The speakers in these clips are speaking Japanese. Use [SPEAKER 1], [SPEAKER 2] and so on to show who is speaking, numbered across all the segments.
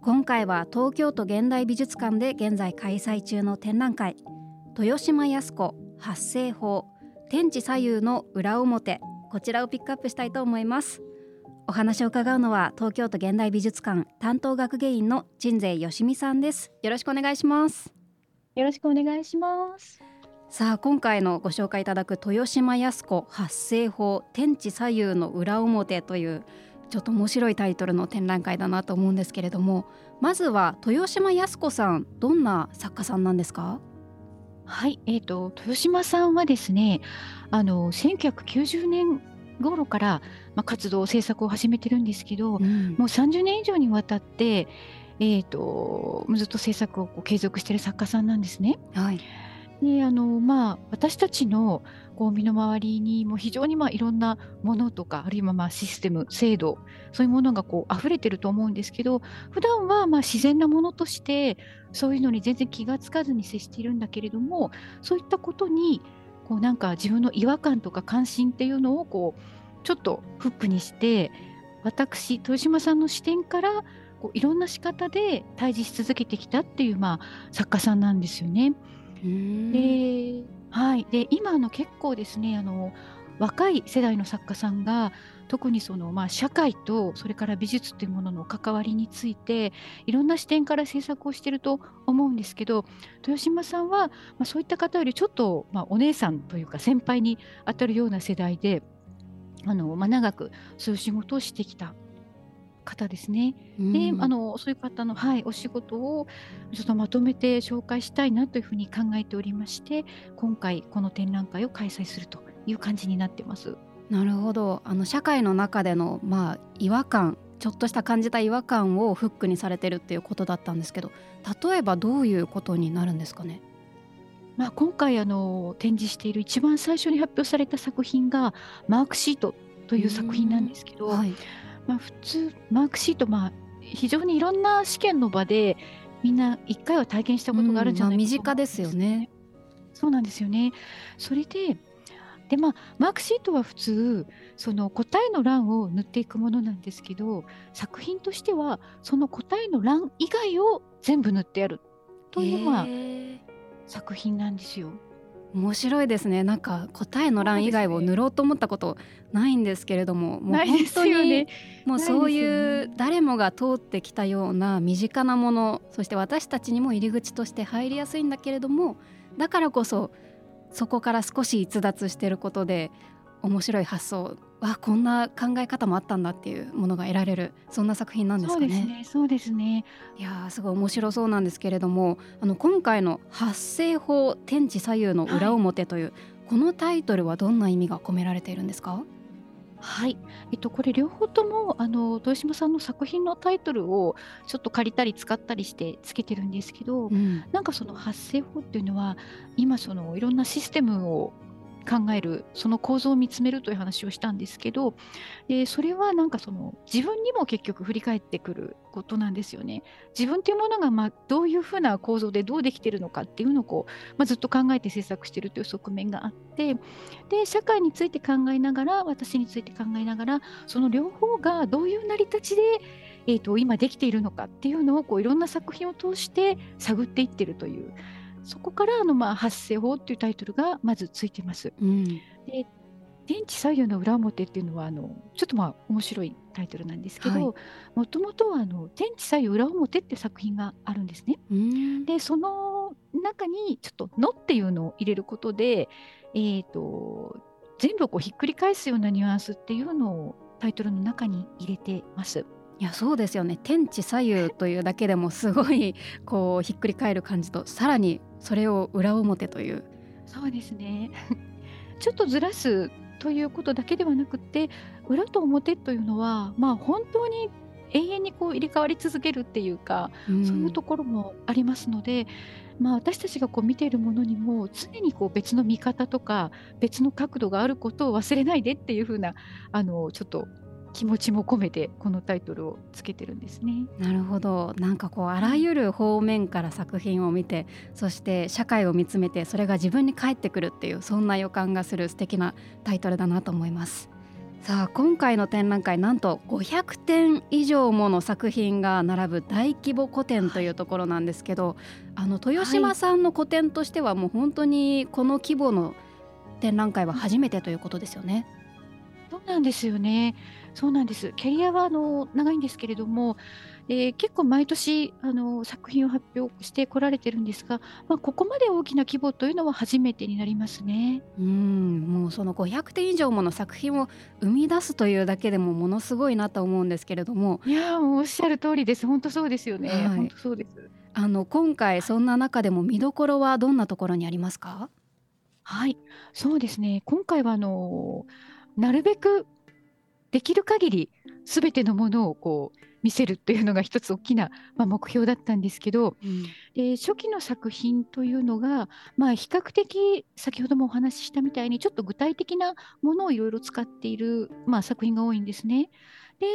[SPEAKER 1] 今回は東京都現代美術館で現在開催中の展覧会豊島康子発声法天地左右の裏表こちらをピックアップしたいと思います。お話を伺うのは東京都現代美術館担当学芸員の鎮西よしみさんです。よろしくお願いします。
[SPEAKER 2] よろしくお願いします。
[SPEAKER 1] さあ今回のご紹介いただく豊島康子発声法天地左右の裏表というちょっと面白いタイトルの展覧会だなと思うんですけれどもまずは豊島康子さんどんな作家さんなんですか？
[SPEAKER 2] はい、えーと、豊島さんはですねあの1990年頃から、まあ、活動制作を始めてるんですけど、うん、もう30年以上にわたって、えーと、ずっと制作をこう継続している作家さんなんですね。
[SPEAKER 1] はい
[SPEAKER 2] であのまあ、私たちのこう身の回りにも非常にまあいろんなものとかあるいはまあシステム制度そういうものがこう溢れてると思うんですけど普段はまあ自然なものとしてそういうのに全然気がつかずに接しているんだけれどもそういったことにこうなんか自分の違和感とか関心っていうのをこうちょっとフックにして私豊島さんの視点からこういろんな仕方で対峙し続けてきたっていう、まあ、作家さんなんですよね。で,、はい、で今の結構ですねあの若い世代の作家さんが特にその、まあ、社会とそれから美術というものの関わりについていろんな視点から制作をしていると思うんですけど豊島さんは、まあ、そういった方よりちょっと、まあ、お姉さんというか先輩にあたるような世代であの、まあ、長くそういう仕事をしてきた方ですね。であのそういう方の、はい、お仕事をちょっとまとめて紹介したいなというふうに考えておりまして今回この展覧会を開催するという感じになってます。
[SPEAKER 1] なるほど。あの社会の中での、まあ、違和感ちょっとした感じた違和感をフックにされてるっていうことだったんですけど例えばどういうことになるんですかね？
[SPEAKER 2] まあ、今回あの展示している一番最初に発表された作品がマークシートという作品なんですけど、はい、まあ、普通マークシート、まあ、非常にいろんな試験の場でみんな一回は体験したことがあるんじゃないかと、うんまあ、身
[SPEAKER 1] 近ですよね。
[SPEAKER 2] そうなんですよね。それででまあ、マークシートは普通その答えの欄を塗っていくものなんですけど作品としてはその答えの欄以外を全部塗ってやるというのが作品なんですよ。
[SPEAKER 1] 面白いですね。なんか答えの欄以外を塗ろうと思ったことないんですけれども、
[SPEAKER 2] もう本当に、ね、
[SPEAKER 1] もうそういう誰もが通ってきたような身近なものそして私たちにも入り口として入りやすいんだけれどもだからこそそこから少し逸脱していることで面白い発想わこんな考え方もあったんだっていうものが得られるそんな作品なんですか
[SPEAKER 2] ね。そうですね。
[SPEAKER 1] いやすごい面白そうなんですけれどもあの今回の「発声法天地左右の裏表」という、はい、このタイトルはどんな意味が込められているんですか？
[SPEAKER 2] はい、えっと、これ両方ともあの豊島さんの作品のタイトルをちょっと借りたり使ったりしてつけてるんですけど、うん、なんかその発声法っていうのは今そのいろんなシステムを考えるその構造を見つめるという話をしたんですけどでそれはなんかその自分にも結局振り返ってくることなんですよね。自分というものがまあどういうふうな構造でどうできてるのかっていうのをこう、まあ、ずっと考えて制作してるという側面があってで社会について考えながら私について考えながらその両方がどういう成り立ちでえーと今できているのかっていうのをこういろんな作品を通して探っていってるというそこからあの、まあ、発声法っていうタイトルがまずついてます。うん、で天地左右の裏表っていうのはあのちょっとまあ面白いタイトルなんですけどもともとはあの天地左右裏表っていう作品があるんですね。でその中にちょっと「の」っていうのを入れることで、えーと、全部こうひっくり返すようなニュアンスっていうのをタイトルの中に入れてます。
[SPEAKER 1] いやそうですよね。天地左右というだけでもすごい こうひっくり返る感じとさらにそれを裏表という。
[SPEAKER 2] そうですね。ちょっとずらすということだけではなくて裏と表というのはまあ本当に永遠にこう入れ替わり続けるっていうか、そういうところもありますので、まあ、私たちがこう見ているものにも常にこう別の見方とか別の角度があることを忘れないでっていう風なあのちょっと気持ちも込めてこのタイトルをつけてるんですね。
[SPEAKER 1] なるほどなんかこうあらゆる方面から作品を見てそして社会を見つめてそれが自分に返ってくるっていうそんな予感がする素敵なタイトルだなと思います。さあ今回の展覧会なんと500点以上もの作品が並ぶ大規模個展というところなんですけど、あの豊島さんの個展としてはもう本当にこの規模の展覧会は初めてということですよね。
[SPEAKER 2] そうなんですよね。そうなんです。キャリアはあの長いんですけれども、えー、結構毎年あの作品を発表してこられてるんですが、まあ、ここまで大きな規模というのは初めてになりますね。
[SPEAKER 1] うんもうその500点以上もの作品を生み出すというだけでもものすごいなと思うんですけれども。
[SPEAKER 2] いやもうおっしゃる通りです。本当そうですよね、はい、本当そうです。
[SPEAKER 1] あの今回そんな中でも見どころはどんなところにありますか？
[SPEAKER 2] はい。そうですね。今回はあのなるべくできる限り全てのものをこう見せるっていうのが一つ大きな、まあ、目標だったんですけど、うん、で初期の作品というのが、まあ、比較的先ほどもお話ししたみたいにちょっと具体的なものをいろいろ使っている、まあ、作品が多いんですね。で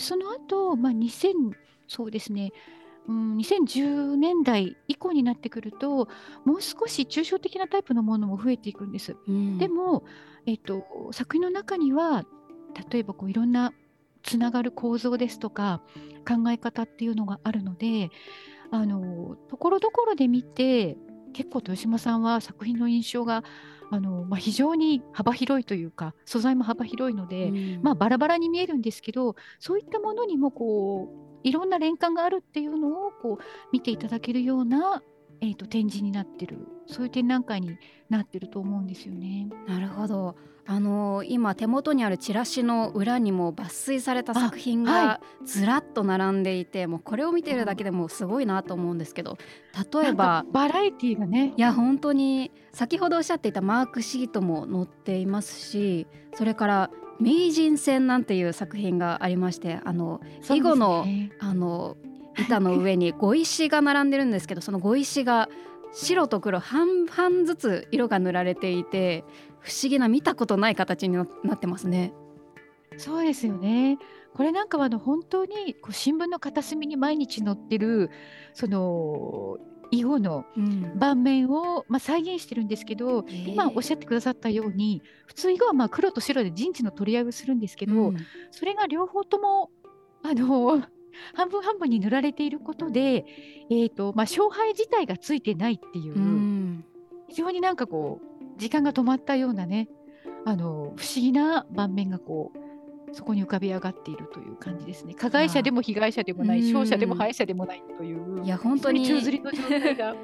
[SPEAKER 2] その後、まあ2000そうですねうん、2010年代以降になってくるともう少し抽象的なタイプのものも増えていくんです。うん、でも、えっと、作品の中には例えばこういろんなつながる構造ですとか考え方っていうのがあるのであのところどころで見て結構豊島さんは作品の印象があの、まあ、非常に幅広いというか素材も幅広いので、うん、まあ、バラバラに見えるんですけどそういったものにもこういろんな連関があるっていうのをこう見ていただけるような、えーと展示になってるそういう展覧会になってると思うんですよね。
[SPEAKER 1] なるほどあのー、今手元にあるチラシの裏にも抜粋された作品がずらっと並んでいて、はい、もうこれを見ているだけでもすごいなと思うんですけど例えば
[SPEAKER 2] バラエティーがね。
[SPEAKER 1] いや本当に先ほどおっしゃっていたマークシートも載っていますしそれから名人戦なんていう作品がありましてあの囲碁の,、あの板の上に碁石が並んでるんですけどその碁石が白と黒半々ずつ色が塗られていて不思議な見たことない形になってますね。
[SPEAKER 2] そうですよね。これなんかはあの本当にこう新聞の片隅に毎日載ってるその囲碁の盤面を、まあ、再現してるんですけど、今おっしゃってくださったように普通囲碁はまあ黒と白で陣地の取り合いをするんですけど、うん、それが両方ともあの半分半分に塗られていることで、えーとまあ、勝敗自体がついてないっていう、うん、非常になんかこう時間が止まったようなねあの不思議な盤面がこうそこに浮かび上がっているという感じですね。加害者でも被害者でもない、勝者でも敗者でもないという。
[SPEAKER 1] いや本当に
[SPEAKER 2] 宙吊りの状態が。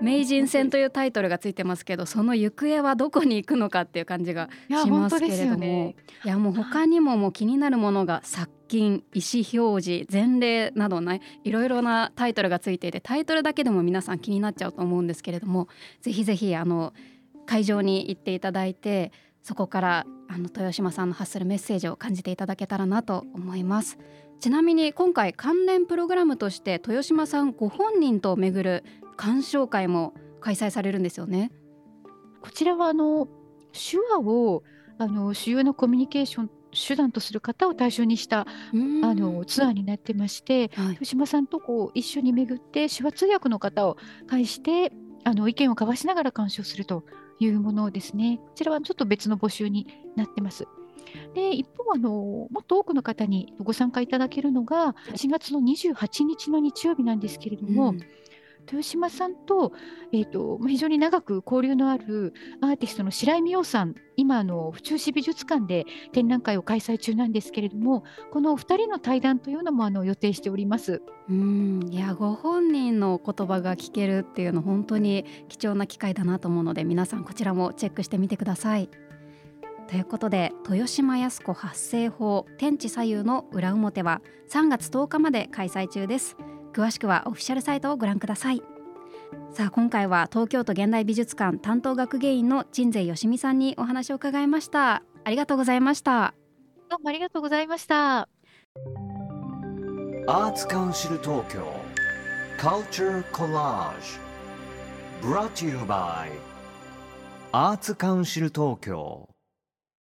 [SPEAKER 1] 名人戦というタイトルがついてますけどその行方はどこに行くのかっていう感じがしますけれどもいや,、ね、いやもう他にももう気になるものが殺菌意思表示前例などねいろいろなタイトルがついていてタイトルだけでも皆さん気になっちゃうと思うんですけれどもぜひぜひあの会場に行っていただいてそこからあの豊島さんの発するメッセージを感じていただけたらなと思います。ちなみに今回関連プログラムとして豊島さんご本人と巡る鑑賞会も開催されるんですよね。
[SPEAKER 2] こちらはあの手話をあの主要なコミュニケーション手段とする方を対象にしたあのツアーになってまして、はい、豊島さんとこう一緒に巡って手話通訳の方を介してあの意見を交わしながら鑑賞するというものですね。こちらはちょっと別の募集になってます。で一方あの、もっと多くの方にご参加いただけるのが、4月の28日の日曜日なんですけれども、うん、豊島さんと,、えーと、非常に長く交流のあるアーティストの白井美桜さん、今の、府中市美術館で展覧会を開催中なんですけれども、このお二人の対談というのもあの予定しております。
[SPEAKER 1] うん。いやご本人の言葉が聞けるっていうの、本当に貴重な機会だなと思うので、皆さん、こちらもチェックしてみてください。ということで豊島康子発声法天地左右の裏表は3月10日まで開催中です。詳しくはオフィシャルサイトをご覧ください。さあ今回は東京都現代美術館担当学芸員の鎮西よしみさんにお話を伺いました。ありがとうございました。
[SPEAKER 2] どうもありがとうございました。
[SPEAKER 3] アーツカウンシル東京 Culture Collage Brought to you by アーツカウンシル東京